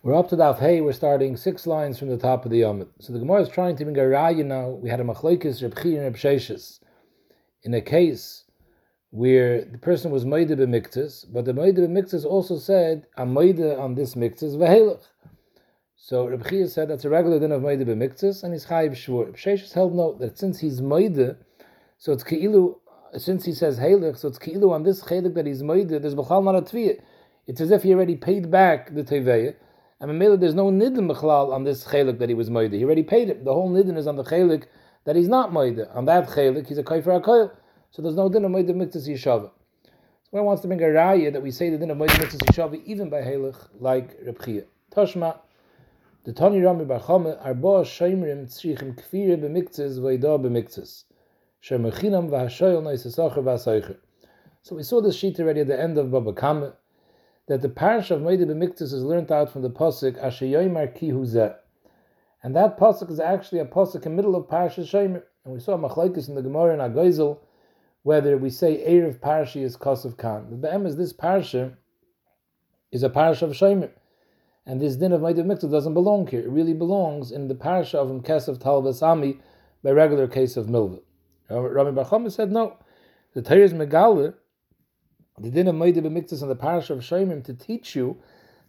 We're up to Daf Hey. We're starting six lines from the top of the Yomit. So the Gemara is trying to bring a raya now. We had a machlekes Reb and Reb Sheshes in a case where the person was moide b'miktas, but the moide b'miktas also said a moide on this miktas v'helech. So Reb Chi said that's a regular din of moide b'miktas, and he's chayiv shvur. Reb Sheshes held note that since he's moide, so it's keilu. Since he says helech, so it's keilu on this chelik that he's moide. There's b'chal not a tviyah. It's as if he already paid back the teveya. And Mamela, there's no nidin b'chlal on this chelik that he was moide. He already paid it. The whole nidin is on the chelik that he's not moide. On that chelik, he's a kaifer akoil. So there's no din of moide miktas yishava. So one wants to bring a raya that we say the din of moide miktas yishava even by helech like Reb. Toshma, the Tani Rami Bar Chama, arba shaymrim tzrichim kfire b'miktas v'ida b'miktas. Shemechinam v'hashoyel noisesachar v'asaycher. So we saw this sheet already at the end of Baba Kama, that the parish of Moed B'Miktas is learned out from the pasuk Asher Yoymar Ki. And that pasuk is actually a pasuk in the middle of Parashat Shomer. And we saw Machlaikis in the Gemara in Agoizel, whether we say Erev Parashi is Kosov Khan. The Be'em is this parasha is a parasha of Shomer. And this din of Moed B'Miktas doesn't belong here. It really belongs in the parasha of Mkesav Talvas Ami, by regular case of Milva. Rami Bar said no. The Torah is Megale, the din of Moedah b'miktas and the parish of Shemim to teach you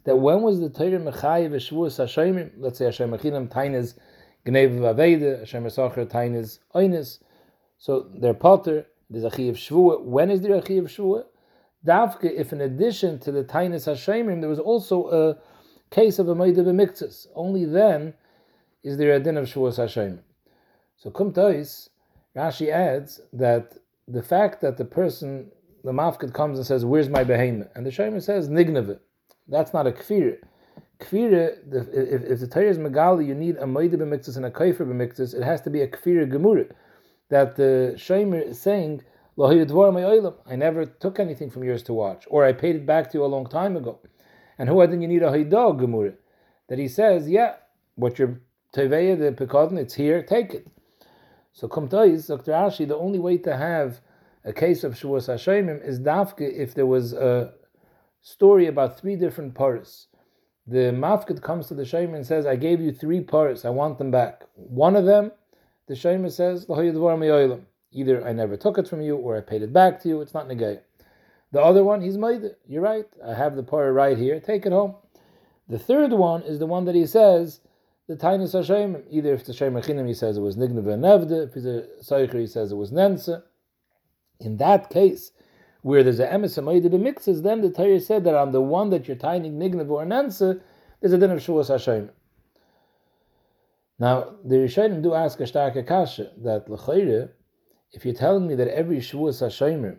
that when was the Torah mechayiv v'shvuas Hashemim? Let's say Hashem Achinam Tainas Gnev Vaveda, Hashem Esacher Tainas Oines. So they're potter. There's a chiyav shvua. When is there a chiyav shvua? Davke, if in addition to the Tainas Hashemim, there was also a case of a Moedah b'miktas. Only then is there a din of shvuas Hashemim. So Kum Tois, Rashi adds that the fact that the person the mafkid comes and says, "Where's my behemoth?" and the shamer says, "Nignave." That's not a kfir. Kfir, if, if the Torah is megali, you need a moide b'miktus and a kaifer b'miktus. It has to be a kfir gemura. That the shamer is saying, I never took anything from yours to watch, or I paid it back to you a long time ago. And who then you need a haidah gemura? That he says, yeah, what your teveya, the pekodin, it's here, take it. So kumtais, Dr. Ashi, the only way to have a case of Shavuos Hashemim is dafke if there was a story about three different paras. The mafkid comes to the Shemim and says, I gave you three paras, I want them back. One of them, the Shemim says, either I never took it from you or I paid it back to you, it's not negay. The other one, he's made. You're right, I have the para right here, take it home. The third one is the one that he says, the Tainis Hashem, either if the Achinim he says it was Nigna Nevde, if he's a Seicher he says it was Nense. In that case, where there's a emes amoyde b'mixes, then the Torah said that on the one that you're tying nignav or nansa, there's a din of shuas Hashem. Now, the Rishonim do ask a stark kasha that l'chayre, if you're telling me that every shuas Hashem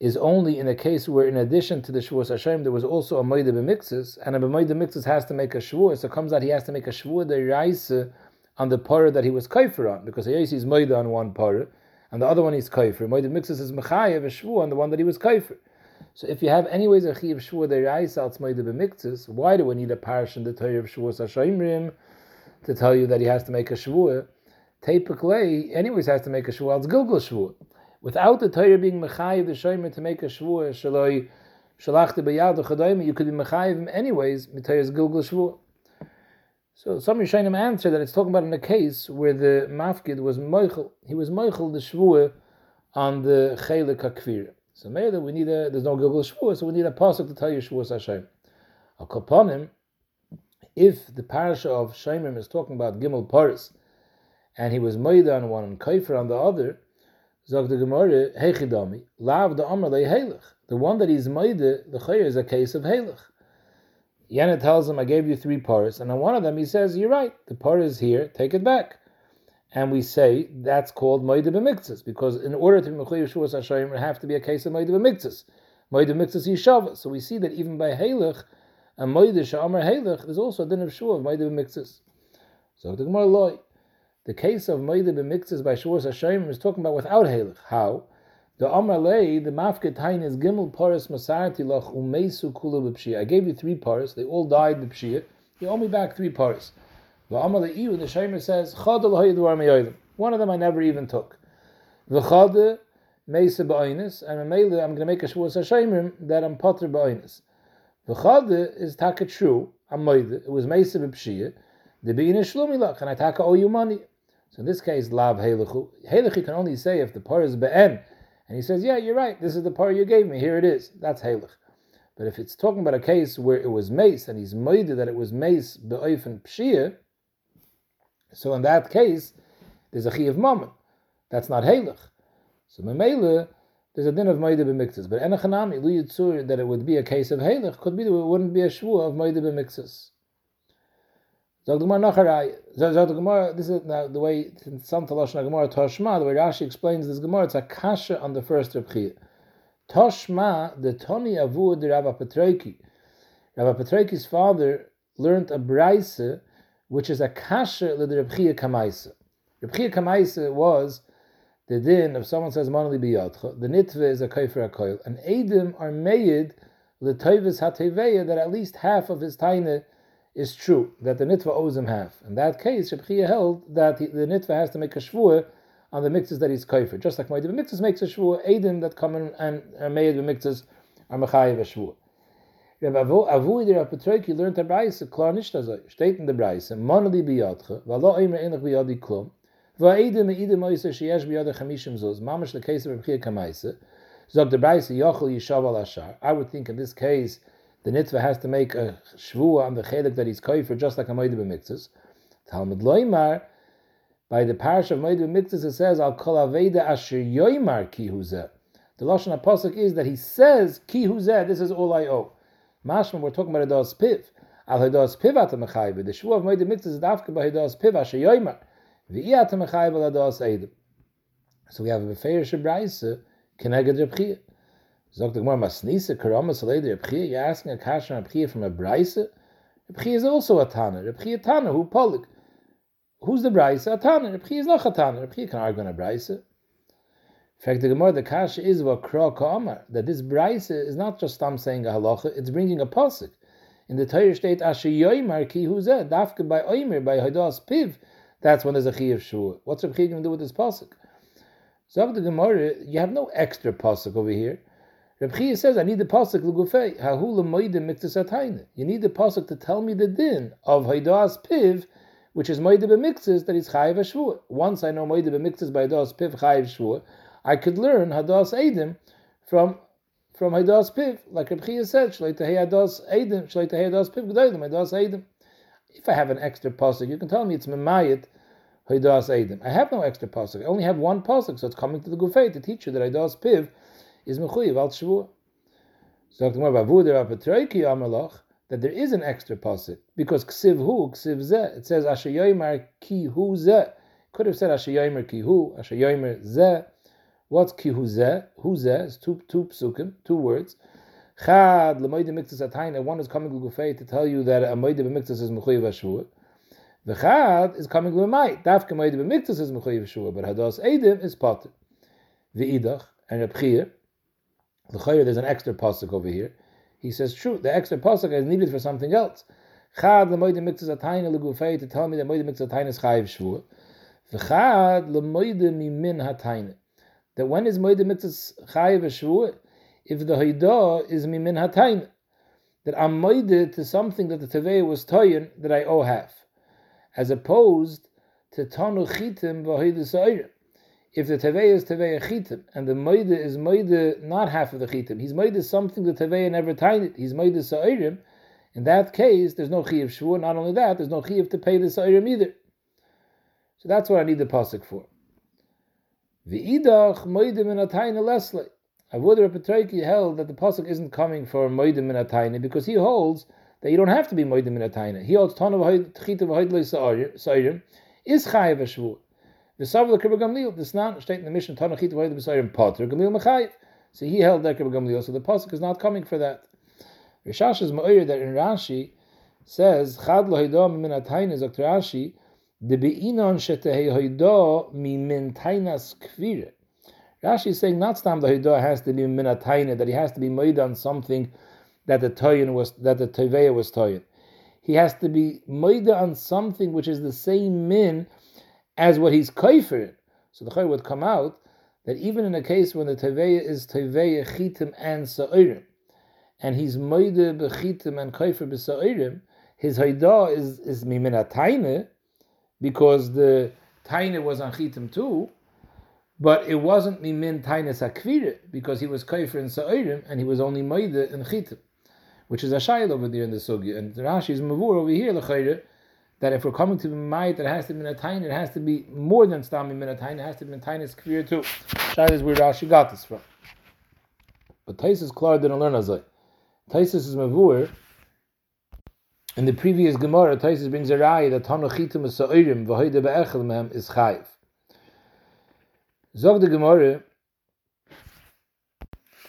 is only in a case where, in addition to the shuas Hashem, there was also a moide b'mixes, and a moide b'mixes has to make a shvuah, so it comes out he has to make a shvuah the raise on the parah that he was kaifer on, because he is moide on one parah, and the other one is kaifer. Moedim mixes is mechayev a shvu on the one that he was kaifer. So if you have anyways a chiv shvu the reis al moedim b'miktzes, why do we need a parish in the Torah of shvu sashayimrim to tell you that he has to make a shvu? Typically, anyways has to make a shvu. It's gilgul shvu. Without the Torah being mechayev the shayimrim to make a shvu, shaloi shalachte b'yad you could be mechayev him anyways. Mitayas gilgul shvu. So some Rishonim answer that it's talking about in a case where the mafkid was moichel, he was moichel the shvua on the chelik hakvir. So maybe we need a there's no gilgul shvua, so we need a pasuk to tell you shvua Hashem. Al him, if the parasha of Shemim is talking about gimel paris, and he was moida on one and kaifer on the other, zog the gemara hechidami lav the amr le The one that he's moida, the chayyir is a case of helech. Yana tells him, I gave you three paras, and on one of them he says, You're right, the par is here, take it back. And we say that's called Moedah B'miktzas, because in order to be Mechuyev Shuas Hashem, it have to be a case of Moedah B'miktzas. Moedah B'miktzas Yishava. So we see that even by Halech, a Moedah Sha'amar Halech, there's also a din of Shua of Moedah B'miktzas. So the Gemara Loi, the case of Moedah B'miktzas by Shuas Hashem is talking about without Halech. How? The Amar Lei, the Mafket Tain is Gimel Paris Masarti Lach Umesu B'Pshia. I gave you three paras, they all died B'Pshia. You owe me back three paras. The Amar Lei, the Shemer says. One of them I never even took. The Chade Mesa Ba'oinis, and Mele, I'm going to make a Shavuos HaShemrim that I'm Potter Ba'oinis. The Chade is taka true. I'm. It was meisa b'pshia. The bein is shlumilach, and I taka owe you money. So in this case, lav helechu. Helechu can only say if the par is be'en, and he says, yeah, you're right. This is the par you gave me. Here it is. That's helech. But if it's talking about a case where it was mace and he's moide that it was mace be'oifen pshia, so in that case, there's a chi of mammon. That's not halach. So memele, there's a din of moide b'miktzas. But enachanami lu that it would be a case of halach could be that it wouldn't be a shvua of moide b'miktzas. Zog the Gemara Nacharai. Zog the Gemara. This is now the way in some Gemara Toshma. The way Rashi explains this Gemara, it's a kasha on the first Rebchiyah. Toshma the Tony Avu the Rabbi Petroiki. Rabbi Petroiki's father learned a brayse, which is a kasha the Rebchiyah Kamaisa. Rebchiyah Kamaisa was the din if someone says manali biyadcha. The nitve is a kaifer akoil, and edim are made the toivis hateveya that at least half of his taine is true that the nitva owes him half. In that case, Shebchia held that he, the nitva has to make a shvua on the mixes that he's kaifer. Just like Moedim mixes makes a shvua, Edim that come in and are made with mixes are mechayiv a shvua. Rabbi Avu the Rabbi Petroiki learned the Braise, klar nicht also, steht in der Braise, monali biyadcha, v'alo eimer enach biyadi klum, v'aedim me'idim oise sheyesh biyadi chamishim zuz, mamash the case of Rabbi Kamaise, zog the Braise, yochel yishav al ashar. I would think in this case, the nitva has to make a shvua on the chelik that he's koifer, just like a moed b'miktzes. Talmud loymar, by the parish of moed b'miktzes, it says, al kol aveda asher yoymar ki huzeh. The lashon apostle is that he says ki huzeh, this is all I owe. Mashma, we're talking about a dos piv. Al hados piv at mechayve. The shvua of moed b'miktzes is dafka by hados piv asher yoymar. V'i at mechayve al hados edim. So we have a befeir shebraise, keneged rebchiyah. Sagt the Gemara, Masnisa, Karamas, Lady, Rebchia, you're asking a kasha Rebchia from a Braise? Rebchia is also a Tana. Rebchia Tana, who Polik? Who's the Braise? A Tana. Rebchia is not a Tana. Rebchia can argue on a Braise. In fact, the Gemara, the kasha is what Kra Ka'amar, that this Braise is not just Tam saying a halacha, it's bringing a pasuk. In the Torah state, Asher Yoimar Ki Huzeh, Dafka by Oimer, by Hadas Piv, that's when there's a Chi of Shua. What's Rebchia going to do with this pasuk? Zog the Gemara, you have no extra pasuk over here. Reb Chia says, I need the pasuk l'gufei hahu l'moidim miktas You need the pasuk to tell me the din of haidas piv, which is moidim b'miktas that is chayiv shvua. Once I know moidim b'miktas by haidas piv chayiv shvua, I could learn hadas edim from from haidas piv, like Reb Chia said, shlei tehei hadas edim, shlei tehei hadas piv g'doidim hadas edim. If I have an extra pasuk, you can tell me it's memayit haidas edim. I have no extra pasuk. I only have one pasuk, so it's coming to the gufei to teach you that haidas piv is mechuyev al shvua. So the Gemara Bavuder Apatroiki Amalach that there is an extra pasuk because ksiv hu ksiv zeh it says asher yomer ki hu zeh could have said asher yomer ki hu asher yomer zeh what's ki hu zeh hu zeh is two two psukim two words. Chad lemoide miktas atayna one is coming gufay to tell you that a moide b'miktas is mechuyev shvua the chad is coming b'may dafke moide b'miktas is mechuyev shvua but hadas edim is potter. The idach and Reb L'chayr, there's an extra pasuk over here. He says, true, the extra pasuk is needed for something else. Chad lemoide miktzas atayna legufei to tell me that moide miktzas atayna is chayiv shvua. V'chad lemoide mimin hatayna. That when is moide miktzas chayiv shvua? If the haidah is mimin hatayna. That I'm moide to something that the tevei was toyin that I owe half. As opposed to tanu chitim v'hoide sa'irim if the Tevei is Tevei Chitim, and the Moide is Moide not half of the Chitim, he's Moide something the Tevei never tied it, he's Moide Sa'irim, in that case, there's no Chiv Shvur, not only that, there's no Chiv to pay the Sa'irim either. So that's what I need the Pasuk for. V'idach Moide Minatayna Leslie. Avodah Petroiki held that the Pasuk isn't coming for Moide Minatayna because he holds that you don't have to be Moide Minatayna. He holds Ton of Chitim V'Hoidlei Sa'irim is Chayiv Shvur. The Savla Kirba Gamliel, this not state in the mission Tanachit Vaid B'Sayim Potter Gamliel Mechayiv. So he held that Kirba Gamliel, so the pasuk is not coming for that. Rashash is Ma'ir that in Rashi says Chad Lo Haidah Min Atayna Zok Rashi the Be'inon Shetehei Haidah Min Tainas Kvire. Rashi is saying not Stam the Haidah has to be Min Atayna, that he has to be made on something that the Toyin was that the Teveya was Toyin. He has to be made on something which is the same min as what he's kaifer. So the chay would come out that even in a case when the teveya is teveya chitim and sa'irim, and he's moide bechitim and kaifer b'sa'irim, his Haidah is, is Mimina Taine, because the Taine was on Chitim too, but it wasn't Mimin Taine Sakvire, because he was Kaifer in Sa'irim, and he was only Maida in Chitim, which is a Shail over there in the Sugi. And Rashi is Mavur over here, L'chayre, that if we're coming to be Mayit, it has to be a Taine, it has to be more than Stam Mimin Taine, it has to be Taine Sakvire too. Shail is where Rashi got this from. But Taisus Klar didn't learn Azai. Taisus is Mavur, in the previous Gemara, Taisus brings a raya that Tanu Chitim is Sa'irim, V'hoide Be'echel Mehem is Chayiv. Zog the Gemara,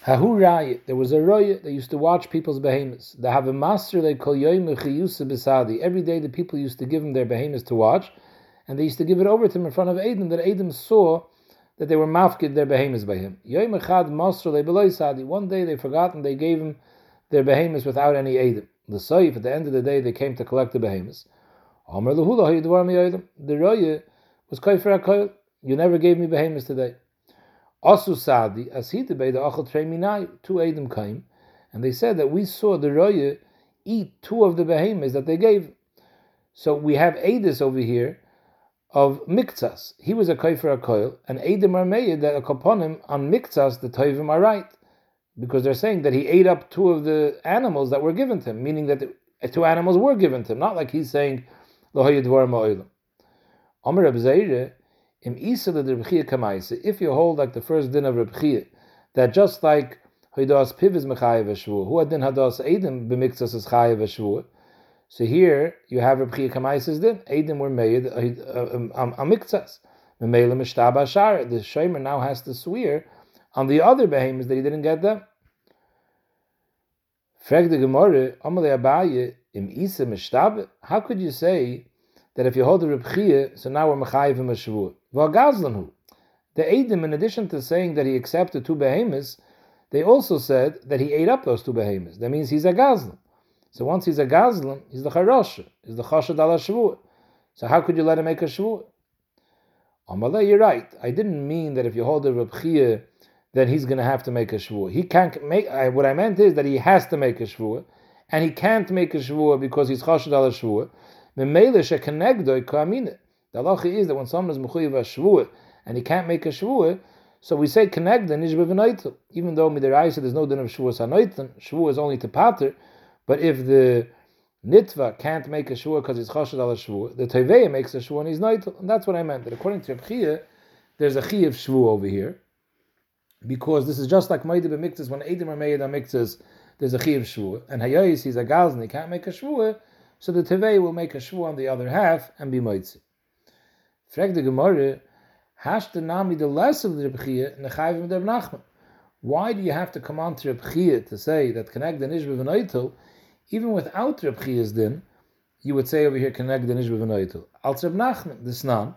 There was a raya that used to watch people's behemoths. They have a master they call Chiyusa Besadi. Every day the people used to give him their behemoths to watch, and they used to give it over to him in front of Adam, that Adam saw that they were mafkid their behemoths by him. Yoim Echad Sadi. One day they forgot and they gave him their behemoths without any Adam the Saif, at the end of the day, they came to collect the behemoths. The Roya was Kaifer. You never gave me behemoths today. Asu Sadi, as he debate the Achel Treminai, two Adam came, and they said that we saw the Roya eat two of the behemoths that they gave. So we have Adis over here of Miktsas. He was a Kaifer HaKoil, and Adam are made that upon him on Miktsas, the Tovim are right because they're saying that he ate up two of the animals that were given to him, meaning that the two animals were given to him, not like he's saying if you hold like the first din of Reb that just like Haidas Piv is Mechayev Shvur, who adin Hadas Edim b'mikzas is Chayev Shvur. So here you have Reb Chia Kamaisa's din. Edim were made uh, um, um, a mikzas. Memela Mishtaba Shar. The Shomer now has to swear on the other behemoths that he didn't get them. Frag the Gemara, Amalei Abaye, im Isa Mishtab, how could you say that if you hold the Reb so now we're Mechayiv him a Shavur? V'agazlan The Eidim, in addition to saying that he accepted two behemoths, they also said that he ate up those two behemoths. That means he's a Gazlan. So once he's a Gazlan, he's the Charosha, he's the Chashad ala Shavur. So how could you let him make a Shavur? Amalei, you're right. I didn't mean that if you hold the Reb then he's going to have to make a shvua. He can't make. I, what I meant is that he has to make a shvua, and he can't make a shvua because he's chashad al shvua. Memele shekenegdoi. The halacha is that when someone is mechuyev a shvua and he can't make a shvua, so we say kenegda nishbe Even though midiraisa there's no din of shvua sanoitan, shvua is only to pater, but if the nitva can't make a shvua because he's chashad al shvua, the teveya makes a shvua and he's noitel, and that's what I meant. That according to Reb there's a chi of shvua over here because this is just like Maida b'miktas, when Edim are made on miktas, there's a chiv shvua, and Hayayis, he's a gazan, he can't make a shvua, so the Tevei will make a shvua on the other half and be moitzi. Frag the Gemara, hash the nami the less of the Rebchia, nechayvim der Nachman. Why do you have to come on to Rebchia to say that connect the Nishba v'noitel, even without Rebchia's din, you would say over here connect the Nishba v'noitel. Al Reb Nachman, the Snan,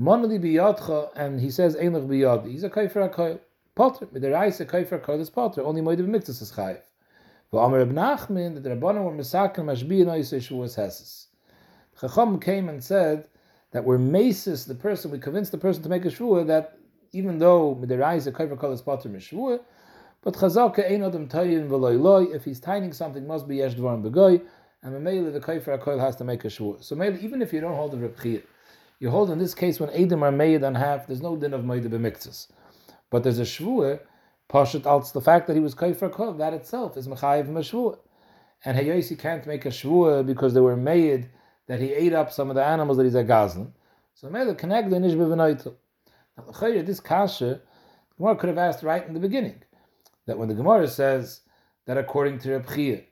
Monali biyadcha, and he says Einach biyad, he's a kaifer HaKoyl. Potter. With the Raisa Kaifer Kodesh Potter. Only Moed B'Miktas is Chayiv. But Amar Ibn Nachman, that the Rabbanon were Mesakim Mashbi and Oisei Shavuos Heses. Chacham came and said that we're maces the person, we convince the person to make a shvua that even though with the Raisa Kaifer Kodesh Potter Mishvua, but Chazaka Ein Adam Tayin Loi, if he's tining something, must be Yesh Dvarim Begoy, and Mamela the Kaifer HaKoil has to make a shvua. So Mamela, even if you don't hold the Reb you hold in this case when Adam are made on half, there's no din of Moed B'Miktas. But there's a shvua, Pashat als the fact that he was kaifer kol, that itself is mechayiv mashvua. And Hayosi can't make a shvua because they were made that he ate up some of the animals that he's a gazlan. So Mele connect the nishbe v'noitel. Now, this kasha, Gemara could have asked right in the beginning that when the Gemara says that according to Reb Chia,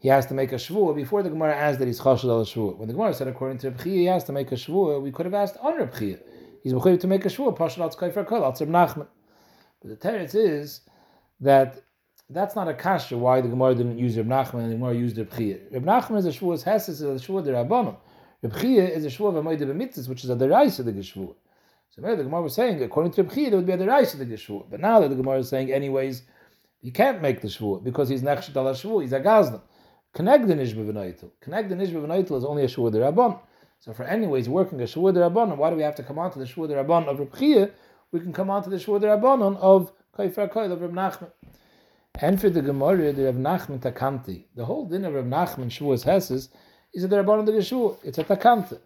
he has to make a shvua before the Gemara asked that he's chashad al shvua. When the Gemara said according to Reb Chia, he has to make a shvua, we could have asked on Reb Chia. He's mechayiv to make a shvua, pashal al tzkayfer kol, al Nachman. But the teretz is that that's not a kasha why the Gemara didn't use Reb Nachman and the Gemara used Reb Chia. Reb Nachman is a shvuas heses, is a shvuah derabbanon. Reb is a shvuah of a b'mitzvah, which is a deraisa of the geshvuah. So the Gemara was saying, according to Reb there would be a deraisa of the geshvuah. But now that the Gemara is saying, anyways, he can't make the shvuah because he's nechshet al shvuah, he's a gazlan. Connect the nishba v'noitel. Connect the nishba v'noitel is only a shvuah derabbanon. So for anyways working a shvuah derabbanon, why do we have to come on to the shvuah derabbanon of Reb we can come on to the Shua Rabbanon of Kaifer Koil of Reb Nachman. And for the Gemara, the Reb Nachman Takanti. The whole din of Reb Nachman Shuas Hesses is it the Rabbanon the Geshua? It's a takante.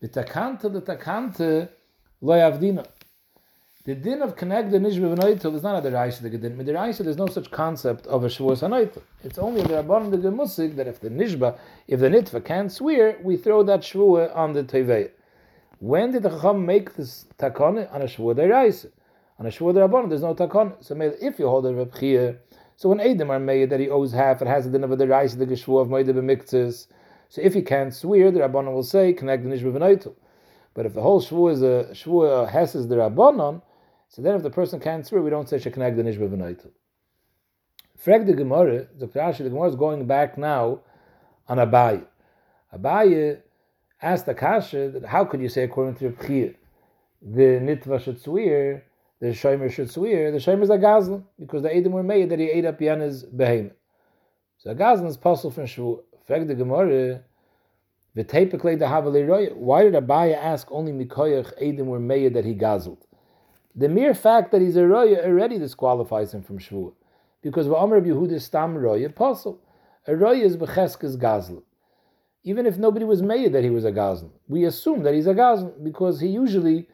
The takante, the takante, lo yavdina. The din of connect the nishba v'noitel is not a deraisa the gedin. The deraisa there's no such concept of a shavuos hanoitel. It's only the rabbanon the gemusik that if the nishba, if the nitva can't swear, we throw that shvua on the tevei. When did the chacham make this takon on a shvua deraisa? On a shvua rabbanon there's no takon. So if you hold a reb so when Adam are made that he owes half, it has a din of a deraisa the geshvua of moedah b'miktzis. So if he can't swear, the rabbanon will say connect the nishba v'noitel. But if the whole shvua is a shvua uh, hesses the rabbanon, so then if the person can't swear, we don't say Shekanag the Nishba V'naitel. Frag the Gemara, Dr. Ashi, the Gemara is going back now on Abaye. Abaye asked Akasha, that how could you say according to Rebchir, the Nitva should swear, the Shomer should swear, the Shomer is a Gazlan, because the Edom were made that he ate up Yana's behemoth. So a Gazlan is possible from Shvu. Frag the Gemara, the V'teipeklei the Havali Why did Abaye ask only Mikoyach Edom were made that he gazled? The mere fact that he's a roya already disqualifies him from shvuah, because va'amr Yehuda stam roya apostle. A roya is becheskes gazl. Even if nobody was made that he was a gazl, we assume that he's a gazl because he usually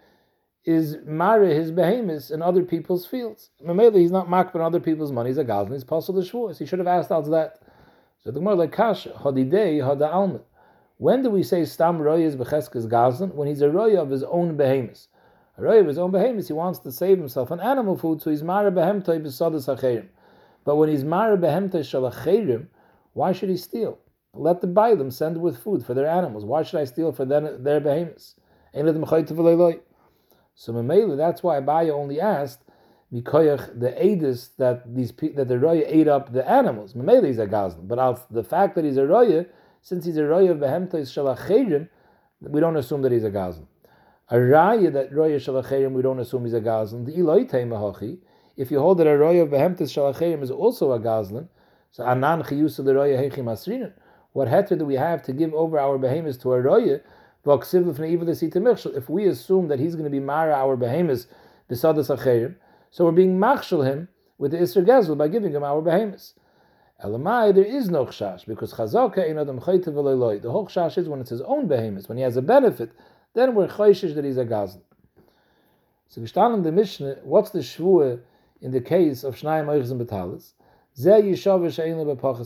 is mara his behemoths in other people's fields. Mamela, he's not makbid on other people's money. He's a gazl. He's possible the shvuah. He should have asked out that. So the Gemara like kasha hadidei hada. When do we say stam roya is becheskes gazl? When he's a roya of his own behemoths. Array of his own behemoths, he wants to save himself on animal food, so he's mara behemtoi b'sadas hacherim. But when he's mara behemtoi shalacherim, why should he steal? Let the them send with food for their animals. Why should I steal for their, their behemoths? So Mamela, that's why Abaye only asked Mikoyach the Adis that these that the roya ate up the animals. Mamela is a gazlan, but the fact that he's a roya, since he's a roya of behemtois shalacherim, we don't assume that he's a gazlan. A raya that roya shalacherim we don't assume he's a gazlan. The iloi mahachi. If you hold that a roya of behemtes shalacherim is also a gazlan, so anan chiyusa the roya hechi masrinin. What heter do we have to give over our behemoths to a roya? If we assume that he's going to be mara our behemoths besadas acherim, so we're being machshel him with the Isser Gezel by giving him our behemoths. Elamai, there is no chshash because chazaka in adam The whole chshash is when it's his own behemoths, when he has a benefit then we're choishish that he's a gazan. So gestanden the Mishnah, what's the shvua in the case of Shnayim Eichs and Betalis?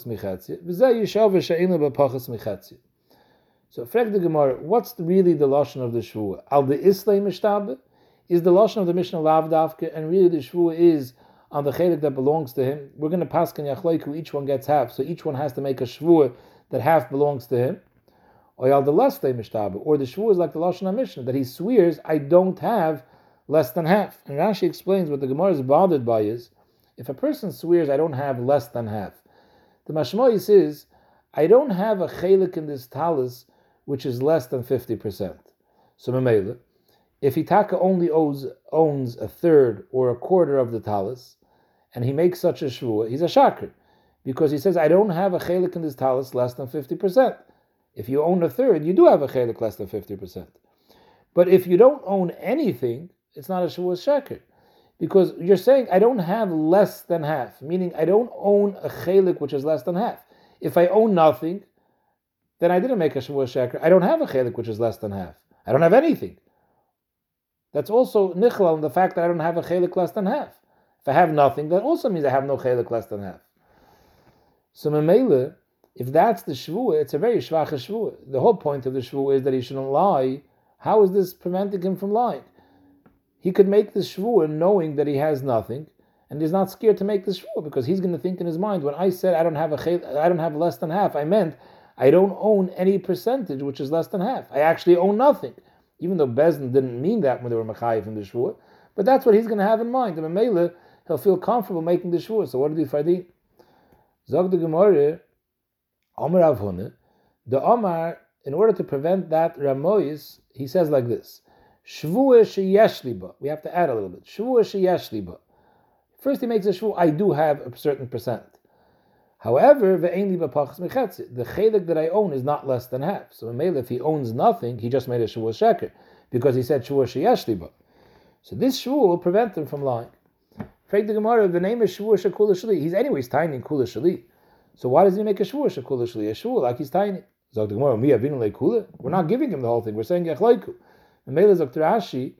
Michetzi, v'zeh yishav v'she'in lebepachas michetzi. So, frag the Gemara, what's really the lashon of the shvua? Al the islay mishtabe? Is the lashon of the Mishnah lav davke, and really the shvua is on the chelik that belongs to him? We're going to pass kan yachleiku, each one gets half, so each one has to make a shvua that half belongs to him. Or the shvu is like the Lashon HaMishnah, that he swears, I don't have less than half. And Rashi explains what the Gemara is bothered by is, if a person swears, I don't have less than half, the Mashmois is, I don't have a chelik in this talis which is less than 50%. So Mamela, if Hitaka only owes, owns a third or a quarter of the talis, and he makes such a shvua, he's a shakr. Because he says, I don't have a chelik in this talis less than 50%. If you own a third, you do have a chelik less than 50%. But if you don't own anything, it's not a shavuos sheker. Because you're saying, I don't have less than half, meaning I don't own a chelik which is less than half. If I own nothing, then I didn't make a shavuos sheker. I don't have a chelik which is less than half. I don't have anything. That's also nichlal in the fact that I don't have a chelik less than half. If I have nothing, that also means I have no chelik less than half. So Memele, if that's the shvuah, it's a very shvacha shvuah. The whole point of the shvuah is that he shouldn't lie. How is this preventing him from lying? He could make this shvuah knowing that he has nothing, and he's not scared to make this shvuah because he's going to think in his mind, when I said I don't have a chel- I don't have less than half, I meant I don't own any percentage which is less than half. I actually own nothing, even though Bezdin didn't mean that when they were machayiv in the shvuah. But that's what he's going to have in mind. And Mele, he'll feel comfortable making the shvuah. So what did he find? Zog the Gemara. Omar Avhune, the Omar, in order to prevent that Ramois, he says like this: Shvua sheyeshliba. We have to add a little bit. Shvua sheyeshliba. First, he makes a shvu. I do have a certain percent. However, the chelik that I own is not less than half. So, if he owns nothing, he just made a shvu sheker because he said shvu sheyeshliba. So this shvu will prevent him from lying. Fake the Gemara, the name is shvu shekula. He's anyways tiny in kula shali. So why does he make a shvur shekul shli? A shvur like he's tiny. Zog the Gemara, "Mi avinu leikula." We're not giving him the whole thing. We're saying yachleiku. And Mele Zog Rashi,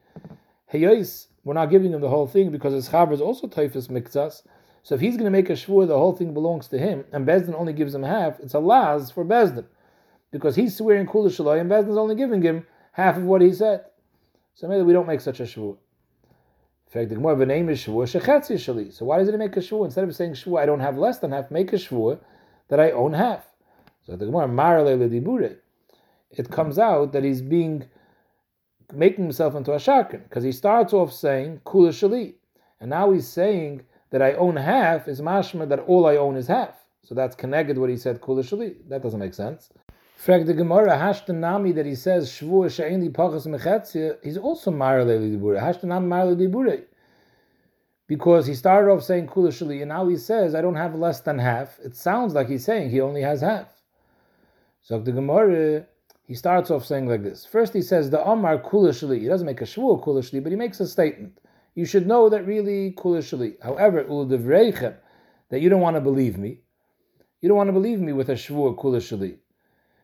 Heyos, we're not giving him the whole thing because his chaver is also typhus mikzas. So if he's going to make a shvur, the whole thing belongs to him, and Bezdin only gives him half. It's a laz for Bezdin because he's swearing kula shaloi, and Bezdin's only giving him half of what he said. So maybe we don't make such a shvur. In fact, the Gemara of a name is shvur shechetzi shali. So why does it make a shvur instead of saying shvur? I don't have less than half. Make a shvur that I own half. So the Gemara marale ledibure. It comes out that he's being making himself into a shakran because he starts off saying kula shali, and now he's saying that I own half is mashma that all I own is half. So that's connected what he said kula shali. That doesn't make sense. Frag the Gemara hashtanami that he says shvur she'eni pachas mechetzia. He's also marale libure. Hashtanami marale libure. Because he started off saying kula shali, and now he says I don't have less than half. It sounds like he's saying he only has half. So the Gemara he starts off saying like this. First he says the Amar kula shali. He doesn't make a shvur kula shali, but he makes a statement you should know that really kula shali. However, uldevreichem, that you don't want to believe me. You don't want to believe me with a shvur kula shali.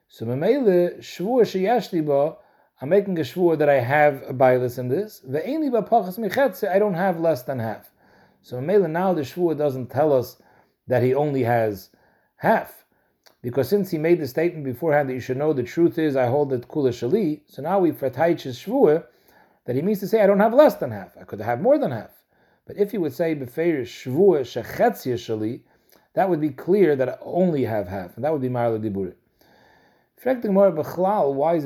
So memele shvur sheyashli ba. I'm making a shvur that I have a bialis in this. Ve'eni ba pachas. I don't have less than half. So memele now the shvur doesn't tell us that he only has half. Because since he made the statement beforehand that you should know the truth is I hold it kula shali, so now we fatayich shvur that he means to say I don't have less than half. I could have more than half. But if he would say that would be clear that I only have half, and that would be marla bechlal, why is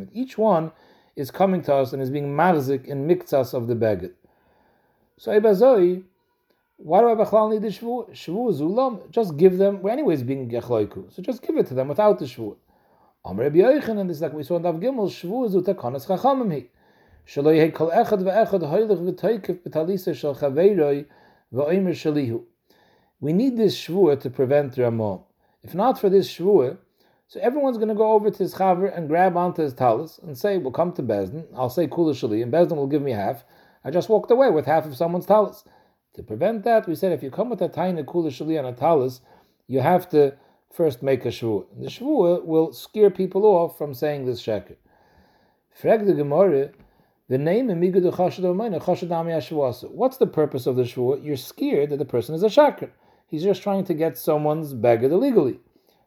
it. Each one is coming to us and is being marzik in miktsas of the beged. So Ebazoi, why do I bechlal need the? Shvur zulam, just give them, we're anyways being gechloiku, so just give it to them without the shvur. Amr Rabbi Yochanan, this is like we saw in Dav Gimel, Shvu takanas chachamim hi. Kol echad chaveiroi shalihu. We need this shvua to prevent Ramon. If not for this shvua, so everyone's going to go over to his chaver and grab onto his talis and say, "We'll come to Bezdin." I'll say kula and Bezdin will give me half. I just walked away with half of someone's talis. To prevent that, we said if you come with a tiny kula shali and a talis, you have to first make a shvua. The shvua will scare people off from saying this sheker. Frag the Gemara, the name in Migud Chashad What's the purpose of the shvua? You're scared that the person is a shakr. He's just trying to get someone's beged illegally.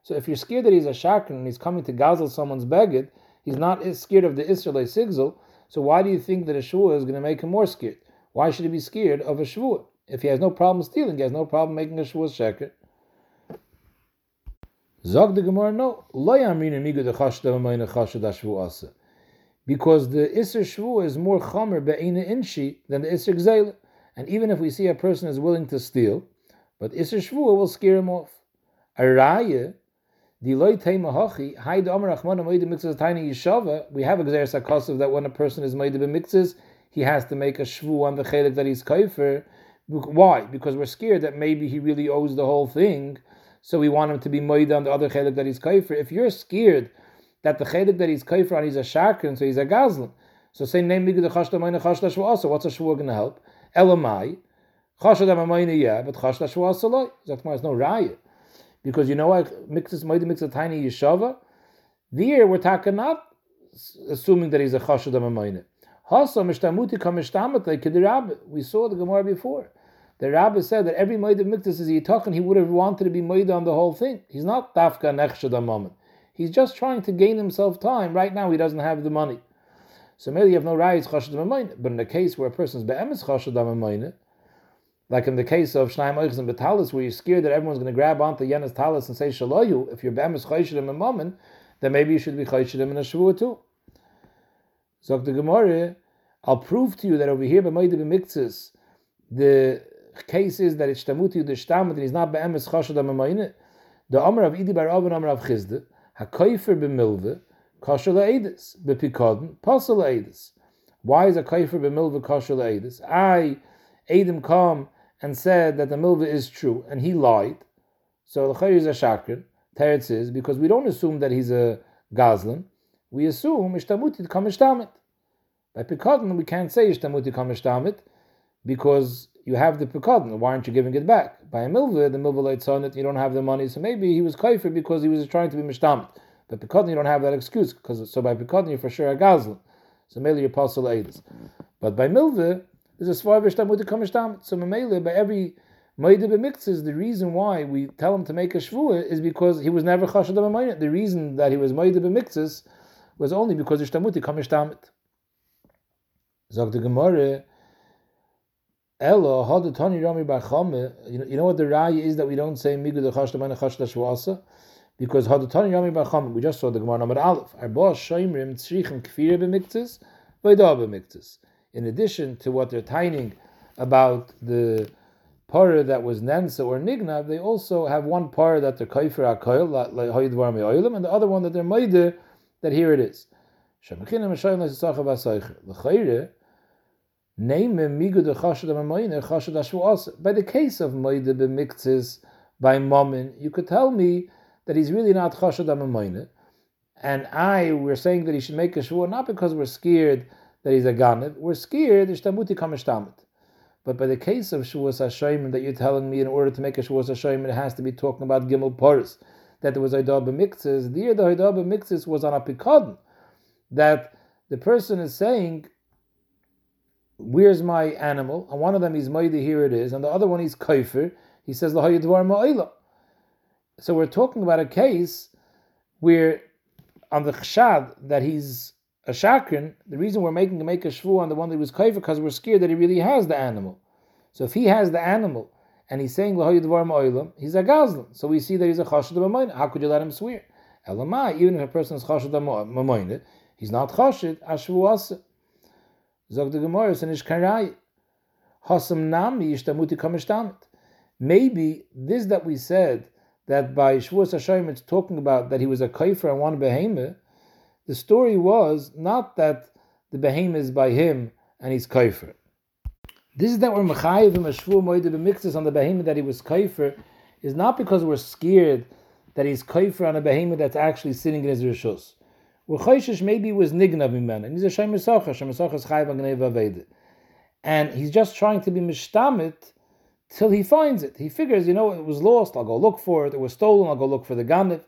So if you're scared that he's a shakr and he's coming to gazel someone's beged, he's not scared of the Israelite sigzil. So why do you think that a shvua is going to make him more scared? Why should he be scared of a shvua? If he has no problem stealing, he has no problem making a shvua sheker. Zog the Gemara, no. Because the Isser Shvu is more chomer be'ina inshi than the Isser Gzeila. And even if we see a person is willing to steal, but Isser Shvu will scare him off. Araya, the loy teima hochi, haid omer achmana moide mixes tiny yishava, we have a gzer sakosov that when a person is moide mixes, he has to make a shvu on the chelik that he's kaifer. Why? Because we're scared that maybe he really owes the whole thing, so we want him to be moida on the other chelik that he's kaifer. If you're scared that the chelik that he's kaifer on he's a shakran, so he's a gazlan. So say name migud chashda moina chashda shvu also. What's a shvu going to help? Elamai chashda moina yeah, but chashda shvu also loy. Zakmar is no raya because you know what mixes moida mixes a tiny yeshava. There we're talking not assuming that he's a chashda the We saw the Gemara before. The rabbi said that every Moed of Mikdash is Yitachin, he would have wanted to be Moed on the whole thing. He's not Dafka Nechshad moment. He's just trying to gain himself time. Right now, he doesn't have the money. So maybe you have no Rayis Chashad But in the case where a person is Be'emes Chashad like in the case of Shnaim Oichs and Betalis, where you're scared that everyone's going to grab onto Yena's Talis and say Shaloyu, if you're Be'emes Chayshadim a moment, then maybe you should be Chayshadim in a Shavua too. So the Gemara, I'll prove to you that over here, B'moide B'miktzis, the case is that it's tamuti the shtam and he's not be'emes chashad amamayne. The Amr of Idi bar Oven Amr of Chizde, hakoifer b'milve, kosher la'edis, b'pikadon, pasal la'edis. Why is a koifer b'milve kosher la'edis? I, Adam come and said that the milve is true, and he lied. So the is a shakr. Teretz is because we don't assume that he's a gazlan. We assume ishtamuti kam ishtamit. By pikadon we can't say ishtamuti kam ishtamit because you have the pekadon. Why aren't you giving it back? By a milva, the milva lights on it. You don't have the money, so maybe he was kaifer because he was trying to be mishtamet. But pekadon, you don't have that excuse because so by pekadon you're for sure a gazlan. So maybe you're apostle edis. But by milva, there's a svar v'shtamuti kamishtamet. So memele by every Maida b'miktzis, the reason why we tell him to make a shvua is because he was never chashad b'mayit. The reason that he was Maida b'miktzis was only because ishtamuti kamishtamet. Zog the Gemara, Elo, had Tani Rami Bar you know, you know what the raya is that we don't say Migu the Chashda Mana Chashda? Because had Tani Rami Bar we just saw the Gemara number Aleph. Arba Shoimrim Tzrichim Kfira b'miktzis, Vaida b'miktzis. In addition to what they're tining about the para that was Nansa or Nignav, they also have one para that they're Kaifer HaKoil, like Hayidvar Me'oilim, and the other one that they're Maide, that here it is. Shemachina Meshayim Lesachav HaSaycher. L'chayre, Name Migud HaShu'as. By the case of Maide b'miktzis, by Mammon, you could tell me that he's really not Chashad HaMamayne, and I, we're saying that he should make a shvuah not because we're scared that he's a ganev, we're scared, Ishtamuti Kamishtamit. But by the case of Shavuos Hashem that you're telling me in order to make a Shavuos Hashem, it has to be talking about Gimel Paris, that there was Haidah B'miktzes. There, the Haidah B'miktzes was on a Pikadon, that the person is saying, Where's my animal? And one of them is Maida, here it is, and the other one is Kaifer. He says, Lahayadvar. So we're talking about a case where on the chshad that he's a shakrin, the reason we're making him make a shvu on the one that was kaifer because we're scared that he really has the animal. So if he has the animal and he's saying lahoyidvar he's a gazlan. So we see that he's a chashad. How could you let him swear? Elamai, even if a person is chashad he's not chashad ashvu asa. Gemara, karai. Hasam nami kamishtamit. Maybe this that we said that by Shavuos Hashem it's talking about that he was a kaifer and one behemoth the story was not that the behemoth is by him and he's kaifer. This is that we're mechayiv him a shvu moide on the behemoth that he was kaifer is not because we're scared that he's kaifer on a behemoth that's actually sitting in his rishus. We're maybe was nignav iman and he's a shem misacha shem is chayiv agnev and he's just trying to be mishtamit till he finds it. He figures, you know, it was lost. I'll go look for it. It was stolen. I'll go look for the ganif.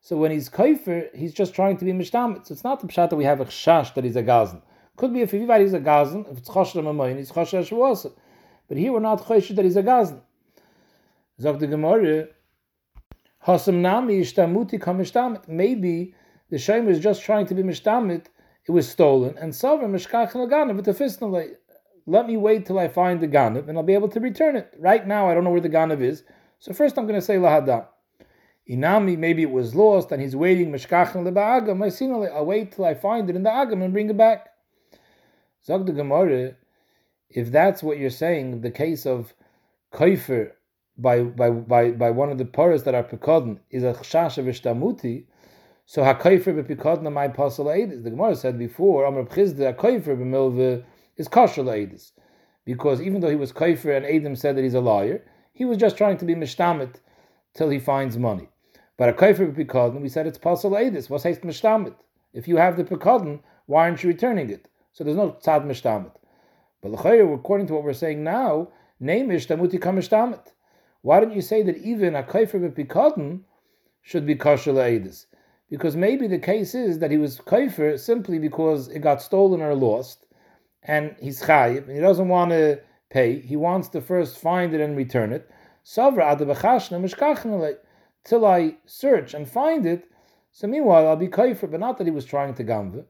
So when he's kaifer, he's just trying to be mishtamit. So it's not the pshat that we have a chash that he's a gazan. Could be if he's a gazan, if it's chosher mamoyin, he's chosher shwasa. But here we're not chosher that he's a gazan. Zog the Gemara, hasam nami ishtamuti kamishtamit. Maybe the shem was just trying to be mishtamit, it was stolen, and Savra mishkach laganav fisnalay. Let me wait till I find the ganav, and I'll be able to return it. Right now, I don't know where the ganav is. So first I'm going to say lahadam. Inami, maybe it was lost and he's waiting, Meshkachan leba'agam, I'll wait till I find it in the agam and bring it back. Zog the Gemara, if that's what you're saying, the case of Kaifer by, by, by, by one of the paras that are Pekodin is a Chshash of Ishtamuti, so HaKaifer bePekodin my Pasal Eidis. The Gemara said before, Amr B'chizda, HaKaifer b'milve is Kashal Eidis. Because even though he was Kaifer and Adam said that he's a liar, he was just trying to be Mishtamit till he finds money. But a kaifer pekadon, we said it's pasal edis. What's haste mishtamit? If you have the pekadon, why aren't you returning it? So there's no tzad mishtamit. But l'chayr, according to what we're saying now, name ishtamuti kamishtamit. Why don't you say that even a kaifer pekadon should be kosher edis? Because maybe the case is that he was kaifer simply because it got stolen or lost, and he's chayiv, and he doesn't want to pay. He wants to first find it and return it. Till I search and find it. So meanwhile, I'll be kaifer, but not that he was trying to gamve.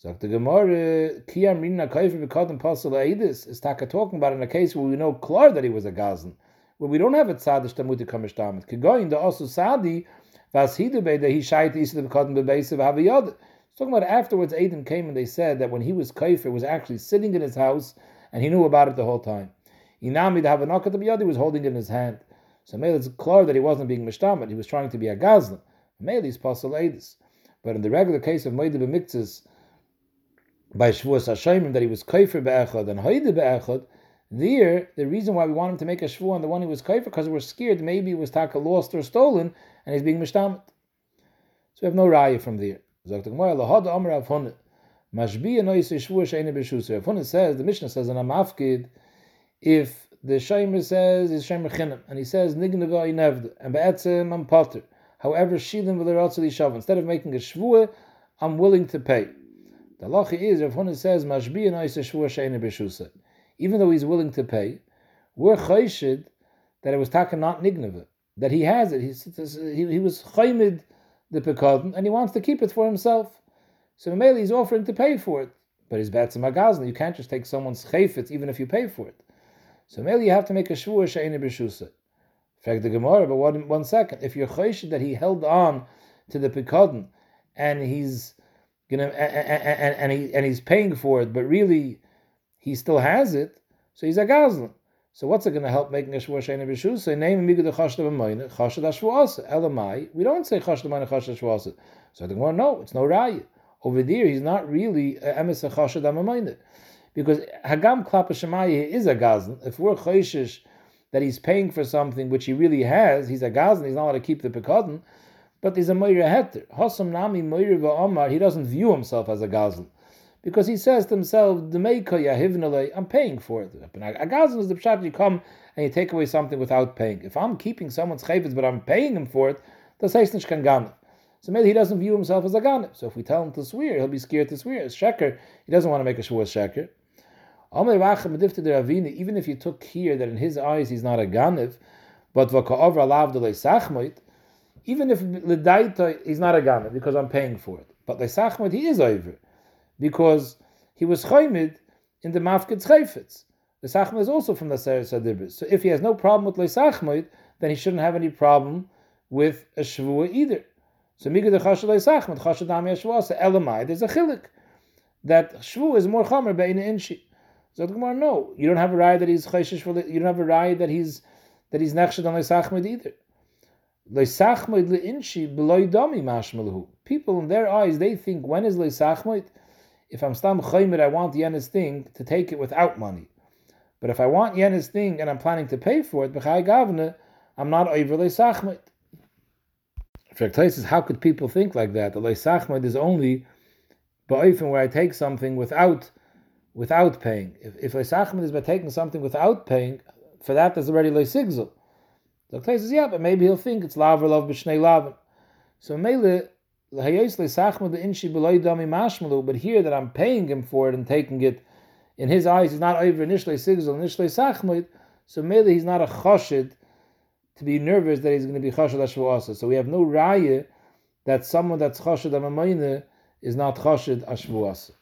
Sagt the Gemara, Kiyam Rina Kaifer Bekadim Pasal Aidis is Taka talking about in a case where we know klar that he was a Gazan, where we don't have a tzadish tamuti kamish damet. Kegoyin the also sadi Talking about afterwards, Adam came and they said that when he was kaifer, was actually sitting in his house and he knew about it the whole time. Inami the was holding it in his hand. So maybe it's clear that he wasn't being mishtamet, he was trying to be a gazlan. He's possible edis. But in the regular case of Moide b'miktzes, by Shavuos Hashem, that he was kaifer be'echad and hoide be'echad, there, the reason why we want him to make a shvu on the one he was kaifer, because we're scared maybe it was taka lost or stolen, and he's being mishtamet. So we have no raya from there. Mashbi says, the Mishnah says in a mafkid, if the Shomer says is Shomer Chinam, and he says Nignava Nevd, and Be'etzim I'm Potter. However, Shilim V'Leratzali Shav, instead of making a Shvua, I'm willing to pay. The halacha is, Rav Huna says, Mashbi and Isa Shvua Sheina Even though he's willing to pay, we're chayshid that it was taka not nignava, that he has it. He's, he, he was chaymid the pekadon, and he wants to keep it for himself. So Mameli he's offering to pay for it, but he's betzim agazna. You can't just take someone's chayfetz even if you pay for it. So Mameli you have to make a shvur she'ene b'shusa. In fact, the Gemara, but one, one second, if you're chayshid that he held on to the pekadon, and he's gonna and, and, and, he, and he's paying for it, but really he still has it, so he's a gazlan. So what's it going to help making a shvua sheni b'shus? So name the chashda b'mayne chashda ashvuasa elamai. We don't say chashda b'mayne chashda ashvuasa. So the Gemara, no, it's no raya. Over there, he's not really uh, emes a chashda b'mayne because hagam klapa shemaya is a gazan. If we're chayshish that he's paying for something which he really has, he's a gazan. He's not allowed to keep the pekadon. But he's a moira heter. Hosam nami moira v'omar. He doesn't view himself as a gazan because he says to himself, I'm paying for it. A gazan is the pshat you come and you take away something without paying. If I'm keeping someone's chayvitz but I'm paying him for it, the nicht kan ganef. So maybe he doesn't view himself as a ganef. So if we tell him to swear, he'll be scared to swear. As sheker, he doesn't want to make a shvur sheker. Even if you took here that in his eyes he's not a ganef, but even if he's not a ganef because I'm paying for it, but he is over because he was chaymid in the mafkid chayfetz. The sachmid is also from the Seres Adibris. So if he has no problem with leisachmid, then he shouldn't have any problem with a shvua either. So migad the chashad leisachmid, chashad ami shvua, so elamai, there's a chilik. That shvua is more chamer be'ina inshi. So the Gemara, no, you don't have a raya that he's chayshish for, you don't have a raya that he's, that he's nechshad on leisachmid either. Leisachmid le'inshi beloy dami mashmalahu. People in their eyes, they think, when is leisachmid? If I'm stam chaymer, I want Yena's thing to take it without money. But if I want Yena's thing and I'm planning to pay for it, b'chai gavne, I'm not overly sachmet. says, how could people think like that? The leisachmet is only ba'ifin where I take something without without paying. If if leisachmet is by taking something without paying, for that there's already leisigzel. The says, yeah, but maybe he'll think it's lav or love b'shnei lavin. So mele but here that I'm paying him for it and taking it, in his eyes he's not over initially sigzal, initially sachmid, so maybe he's not a chashid to be nervous that he's going to be chashid ashvuasa. So we have no raya that someone that's chashid amamayne is not chashid ashvuasa.